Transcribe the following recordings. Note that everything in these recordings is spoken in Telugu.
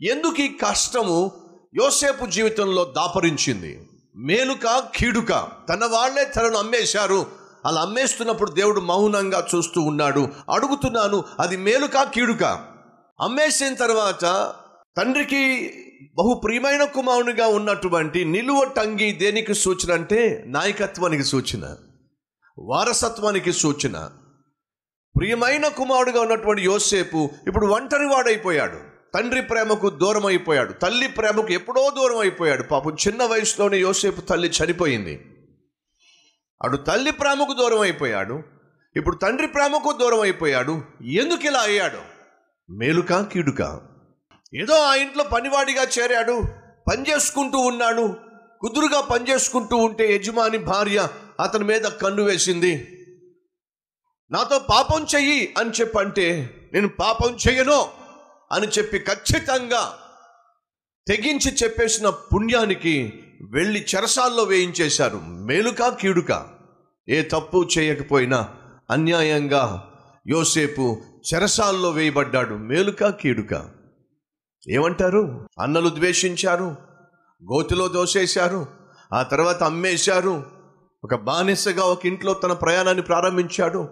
ఎందుకు ఈ కష్టము యోసేపు జీవితంలో దాపరించింది? మేలుక కీడుక? తన వాళ్ళే తనను అమ్మేశారు. అలా అమ్మేస్తున్నప్పుడు దేవుడు మౌనంగా చూస్తూ ఉన్నాడు. అడుగుతున్నాను అది మేలుక కీడుక? అమ్మేసిన తర్వాత తండ్రికి బహు ప్రియమైన కుమారునిగా ఉన్నటువంటి నిలువ టంగి దేనికి సూచన అంటే నాయకత్వానికి సూచన వారసత్వానికి సూచన. ప్రియమైన కుమారుడుగా ఉన్నటువంటి యోసేపు ఇప్పుడు ఒంటరి వాడైపోయాడు తండ్రి ప్రేమకు దూరం అయిపోయాడు తల్లి ప్రేమకు ఎప్పుడో దూరం అయిపోయాడు పాపం చిన్న వయసులోనే యోసేపు తల్లి చనిపోయింది. అటు తల్లి ప్రేమకు దూరం అయిపోయాడు ఇప్పుడు తండ్రి ప్రేమకు దూరం అయిపోయాడు ఎందుకు ఇలా అయ్యాడు? మేలుకా కీడుకా. ఏదో ఆ ఇంట్లో పనివాడిగా చేరాడు. పని చేసుకుంటూ ఉన్నాడు. కుదురుగా పని చేసుకుంటూ ఉంటే యజమాని భార్య అతని మీద కన్ను వేసింది. నాతో పాపం చెయ్యి అని చెప్పంటే నేను పాపం చెయ్యను. అని చెప్పి ఖచ్చితంగా తెగించి చెప్పేసిన పుణ్యానికి వెళ్ళి చెరసాల్లో వేయించేశారు. మేలుకా కీడుకా. ఏ తప్పు చేయకపోయినా అన్యాయంగా యోసేపు చెరసాల్లో వేయబడ్డాడు. మేలుకా కీడుకా. ఏమంటారు? అన్నలు ద్వేషించారు. గోతిలో దోసేశారు. ఆ తర్వాత అమ్మేశారు. ఒక బానిసగా ఒక ఇంట్లో తన ప్రయాణాన్ని ప్రారంభించాడు.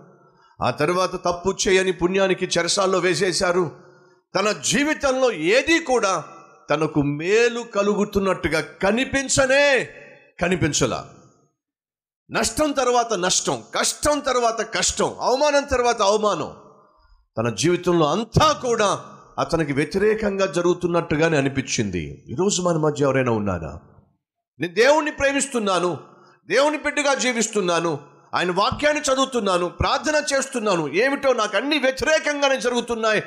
ఆ తర్వాత తప్పు చేయని పుణ్యానికి చెరసాల్లో వేసేశారు. తన జీవితంలో ఏది కూడా తనకు మేలు కలుగుతున్నట్టుగా కనిపించనే కనిపించలా. నష్టం తర్వాత నష్టం కష్టం తర్వాత కష్టం అవమానం తర్వాత అవమానం. తన జీవితంలో అంతా కూడా అతనికి వ్యతిరేకంగా జరుగుతున్నట్టుగానే అనిపించింది. ఈరోజు మన మధ్య ఎవరైనా ఉన్నారా? నేను దేవుణ్ణి ప్రేమిస్తున్నాను దేవుని బిడ్డగా జీవిస్తున్నాను ఆయన వాక్యాన్ని చదువుతున్నాను ప్రార్థన చేస్తున్నాను ఏమిటో నాకు అన్ని వ్యతిరేకంగానే జరుగుతున్నాయి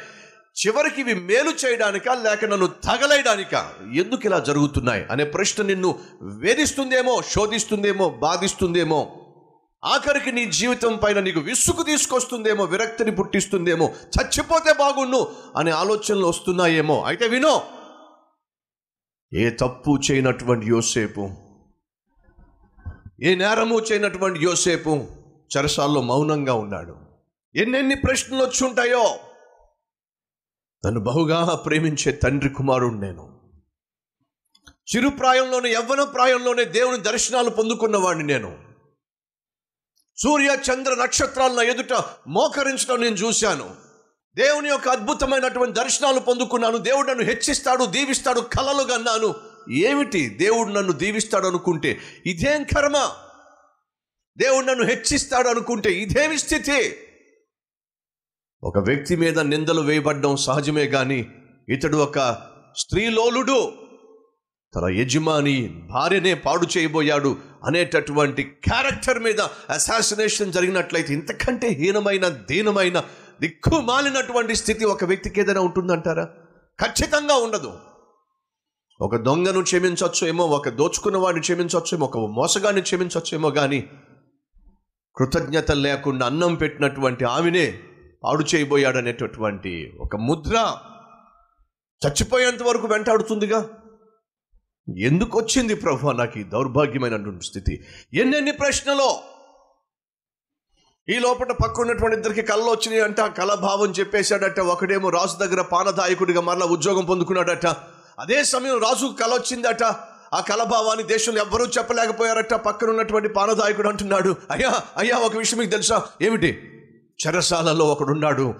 చివరికి ఇవి మేలు చేయడానికా లేక నన్ను తగలేయడానికా? ఎందుకు ఇలా జరుగుతున్నాయి అనే ప్రశ్న నిన్ను వేధిస్తుందేమో శోధిస్తుందేమో బాధిస్తుందేమో? ఆఖరికి నీ జీవితం పైన నీకు విసుగు తీసుకొస్తుందేమో విరక్తిని పుట్టిస్తుందేమో? చచ్చిపోతే బాగుండు అనే ఆలోచనలు వస్తున్నాయేమో? అయితే వినో. ఏ తప్పు చేయనటువంటి యోసేపు? ఏ నేరము చేయనటువంటి యోసేపు? చెరసాల్లో మౌనంగా ఉన్నాడు. ఎన్నెన్ని ప్రశ్నలు వచ్చి ఉంటాయో? నన్ను బహుగా ప్రేమించే తండ్రి కుమారుడు నేను. చిరు ప్రాయంలోనే యవ్వన ప్రాయంలోనే దేవుని దర్శనాలు పొందుకున్నవాడిని నేను. సూర్య చంద్ర నక్షత్రాలను ఎదుట మోకరించడం నేను చూశాను. దేవుని యొక్క అద్భుతమైనటువంటి దర్శనాలు పొందుకున్నాను. దేవుడు నన్ను హెచ్చిస్తాడు దీవిస్తాడు కలలు కన్నాను ఏమిటి దేవుడు నన్ను దీవిస్తాడు అనుకుంటే? ఇదేం కర్మ? దేవుడు నన్ను హెచ్చిస్తాడు అనుకుంటే ఇదేమి స్థితి? ఒక వ్యక్తి మీద నిందలు వేయబడ్డం సహజమే కానీ ఇతడు ఒక స్త్రీలోలుడు. తన యజమాని భార్యనే పాడు చేయబోయాడు అనేటటువంటి క్యారెక్టర్ మీద అసాసినేషన్ జరిగినట్లయితే ఇంతకంటే హీనమైన దీనమైన దిక్కు మాలినటువంటి స్థితి ఒక వ్యక్తికి ఏదైనా ఉంటుందంటారా? ఖచ్చితంగా ఉండదు. ఒక దొంగను క్షమించవచ్చు ఏమో ఒక దోచుకున్న వాడిని క్షమించవచ్చు ఏమో ఒక మోసగాన్ని క్షమించవచ్చు ఏమో కానీ కృతజ్ఞత లేకుండా అన్నం పెట్టినటువంటి ఆమెనే పాడు చేయబోయాడు అనేటటువంటి ఒక ముద్ర చచ్చిపోయేంత వరకు వెంటాడుతుందిగా? ఎందుకు వచ్చింది ప్రభు నాకు ఈ దౌర్భాగ్యమైనటువంటి స్థితి? ఎన్నెన్ని ప్రశ్నలో ఈ లోపల పక్క ఉన్నటువంటి ఇద్దరికి కళ్ళు వచ్చినాయి అంట ఆ కళ భావం చెప్పేశాడట ఒకడేమో రాజు దగ్గర పానదాయకుడిగా మరలా ఉద్యోగం పొందుకున్నాడట. అదే సమయం రాజుకు కళ వచ్చిందట. ఆ కళభావాన్ని దేశంలో ఎవ్వరూ చెప్పలేకపోయారట. పక్కన ఉన్నటువంటి పానదాయకుడు అంటున్నాడు అయ్యా అయ్యా ఒక విషయం మీకు తెలుసా? ఏమిటి? చెరసాలలో ఒకడున్నాడు.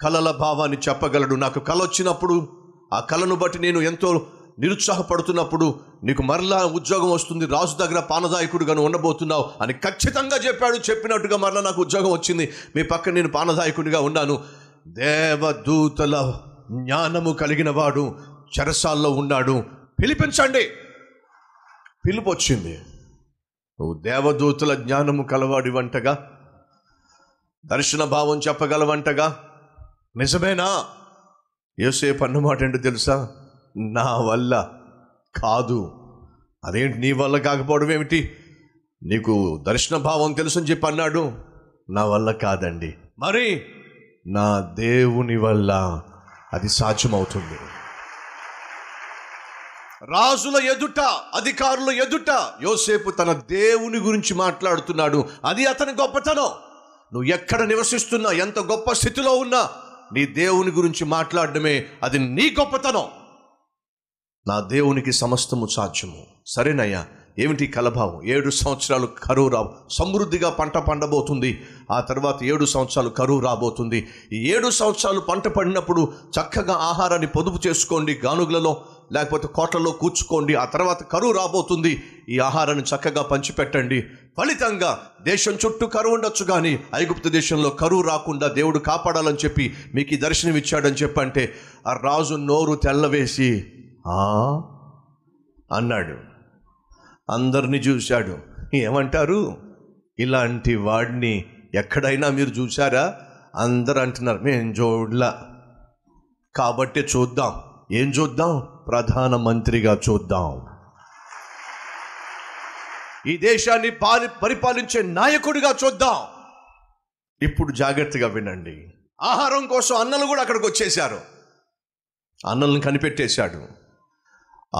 కళల భావాన్ని చెప్పగలడు. నాకు కళ వచ్చినప్పుడు ఆ కళను బట్టి నేను ఎంతో నిరుత్సాహపడుతున్నప్పుడు నీకు మరలా ఉద్యోగం వస్తుంది. రాజు దగ్గర పానదాయకుడుగాను ఉండబోతున్నావు అని ఖచ్చితంగా చెప్పాడు. చెప్పినట్టుగా మరలా నాకు ఉద్యోగం వచ్చింది. మీ పక్కన నేను పానదాయకుడిగా ఉన్నాను. దేవదూతల జ్ఞానము కలిగిన వాడు చెరసాల్లో ఉన్నాడు. పిలిపించండి. పిలుపు వచ్చింది. నువ్వు దేవదూతల జ్ఞానము కలవాడి వంటగా దర్శన భావం చెప్పగలవంటగా? నిజమేనా? యోసేపు అన్నమాట ఏంటో తెలుసా? నా వల్ల కాదు. అదేంటి నీ వల్ల కాకపోవడం ఏమిటి? నీకు దర్శన భావం తెలుసు అని చెప్పి అన్నాడు. నా వల్ల కాదండి. మరి? నా దేవుని వల్ల అది సాధ్యమవుతుంది. రాజుల ఎదుట అధికారుల ఎదుట యోసేపు తన దేవుని గురించి మాట్లాడుతున్నాడు. అది అతని గొప్పతనం. నువ్వు ఎక్కడ నివసిస్తున్నా ఎంత గొప్ప స్థితిలో ఉన్నా నీ దేవుని గురించి మాట్లాడడమే అది నీ గొప్పతనం. నా దేవునికి సమస్తము సాధ్యము. సరేనయ్యా ఏమిటి కలభావం? ఏడు సంవత్సరాలు కరువు రా సమృద్ధిగా పంట పండబోతుంది. ఆ తర్వాత ఏడు సంవత్సరాలు కరువు రాబోతుంది. ఈ ఏడు సంవత్సరాలు పంట పడినప్పుడు చక్కగా ఆహారాన్ని పొదుపు చేసుకోండి గానుగులలో. లేకపోతే కోట్లలో కూర్చుకోండి ఆ తర్వాత కరువు రాబోతుంది. ఈ ఆహారాన్ని చక్కగా పంచిపెట్టండి. ఫలితంగా దేశం చుట్టూ కరువు ఉండొచ్చు కానీ ఐగుప్తు దేశంలో కరువు రాకుండా దేవుడు కాపాడాలని చెప్పి మీకు ఈ దర్శనం ఇచ్చాడని చెప్పంటే ఆ రాజు నోరు తెల్లవేసి "ఆ?" అన్నాడు. అందరిని చూశాడు. ఏమంటారు? ఇలాంటి వాడిని ఎక్కడైనా మీరు చూశారా? అందరు అంటున్నారు. మేం చూడలా. కాబట్టి చూద్దాం. ఏం చూద్దాం? ప్రధానమంత్రిగా చూద్దాం. ఈ దేశాన్ని పాలి పరిపాలించే నాయకుడిగా చూద్దాం. ఇప్పుడు జాగ్రత్తగా వినండి. ఆహారం కోసం అన్నలు కూడా అక్కడికి వచ్చేశారు. అన్నలను కనిపెట్టేశాడు.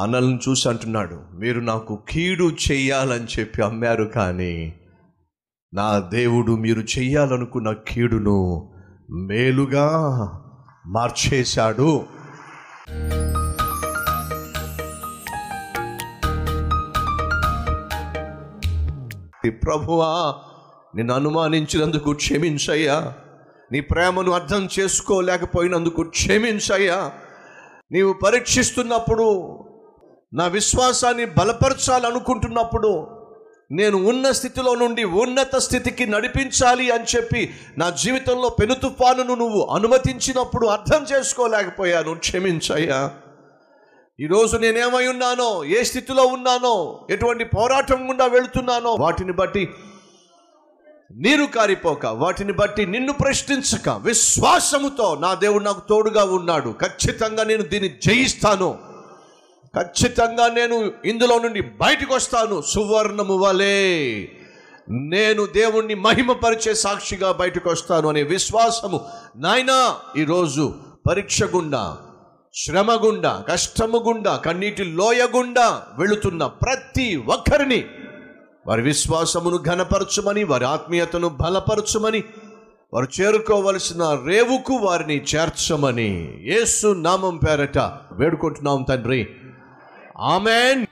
అన్నలను చూసి అంటున్నాడు మీరు నాకు కీడు చెయ్యాలని చెప్పి అమ్మారు కానీ నా దేవుడు మీరు చెయ్యాలనుకున్న కీడును మేలుగా మార్చేశాడు. ఈ ప్రభువా నిన్ను అనుమానించినందుకు క్షమించయ్యా. నీ ప్రేమను అర్థం చేసుకోలేకపోయినందుకు క్షమించయ్యా. నీవు పరీక్షిస్తున్నప్పుడు నా విశ్వాసాన్ని బలపరచాలనుకుంటున్నప్పుడు నేను ఉన్న స్థితిలో నుండి ఉన్నత స్థితికి నడిపించాలి అని చెప్పి నా జీవితంలో పెను తుఫానును నువ్వు అనుమతించినప్పుడు అర్థం చేసుకోలేకపోయాను. క్షమించయ్యా. ఈరోజు నేనేమై ఉన్నానో ఏ స్థితిలో ఉన్నానో ఎటువంటి పోరాటం గుండా వెళుతున్నానో వాటిని బట్టి నీరు కారిపోక వాటిని బట్టి నిన్ను ప్రశ్నించక విశ్వాసముతో నా దేవుడు నాకు తోడుగా ఉన్నాడు. ఖచ్చితంగా నేను దీన్ని జయిస్తాను. ఖచ్చితంగా నేను ఇందులో నుండి బయటకు వస్తాను. సువర్ణము వలే నేను దేవుణ్ణి మహిమపరిచే సాక్షిగా బయటకు వస్తాను అనే విశ్వాసము. నాయనా ఈరోజు పరీక్ష గుండా శ్రమ గుండా కష్టము గుండా కన్నీటి లోయ గుండా వెళుతున్న ప్రతి ఒక్కరిని వారి విశ్వాసమును ఘనపరచుమని వారి ఆత్మీయతను బలపరచుమని వారు చేరుకోవలసిన రేవుకు వారిని చేర్చమని యేసు నామం పేరట వేడుకుంటున్నాం తండ్రి. ఆమెన్.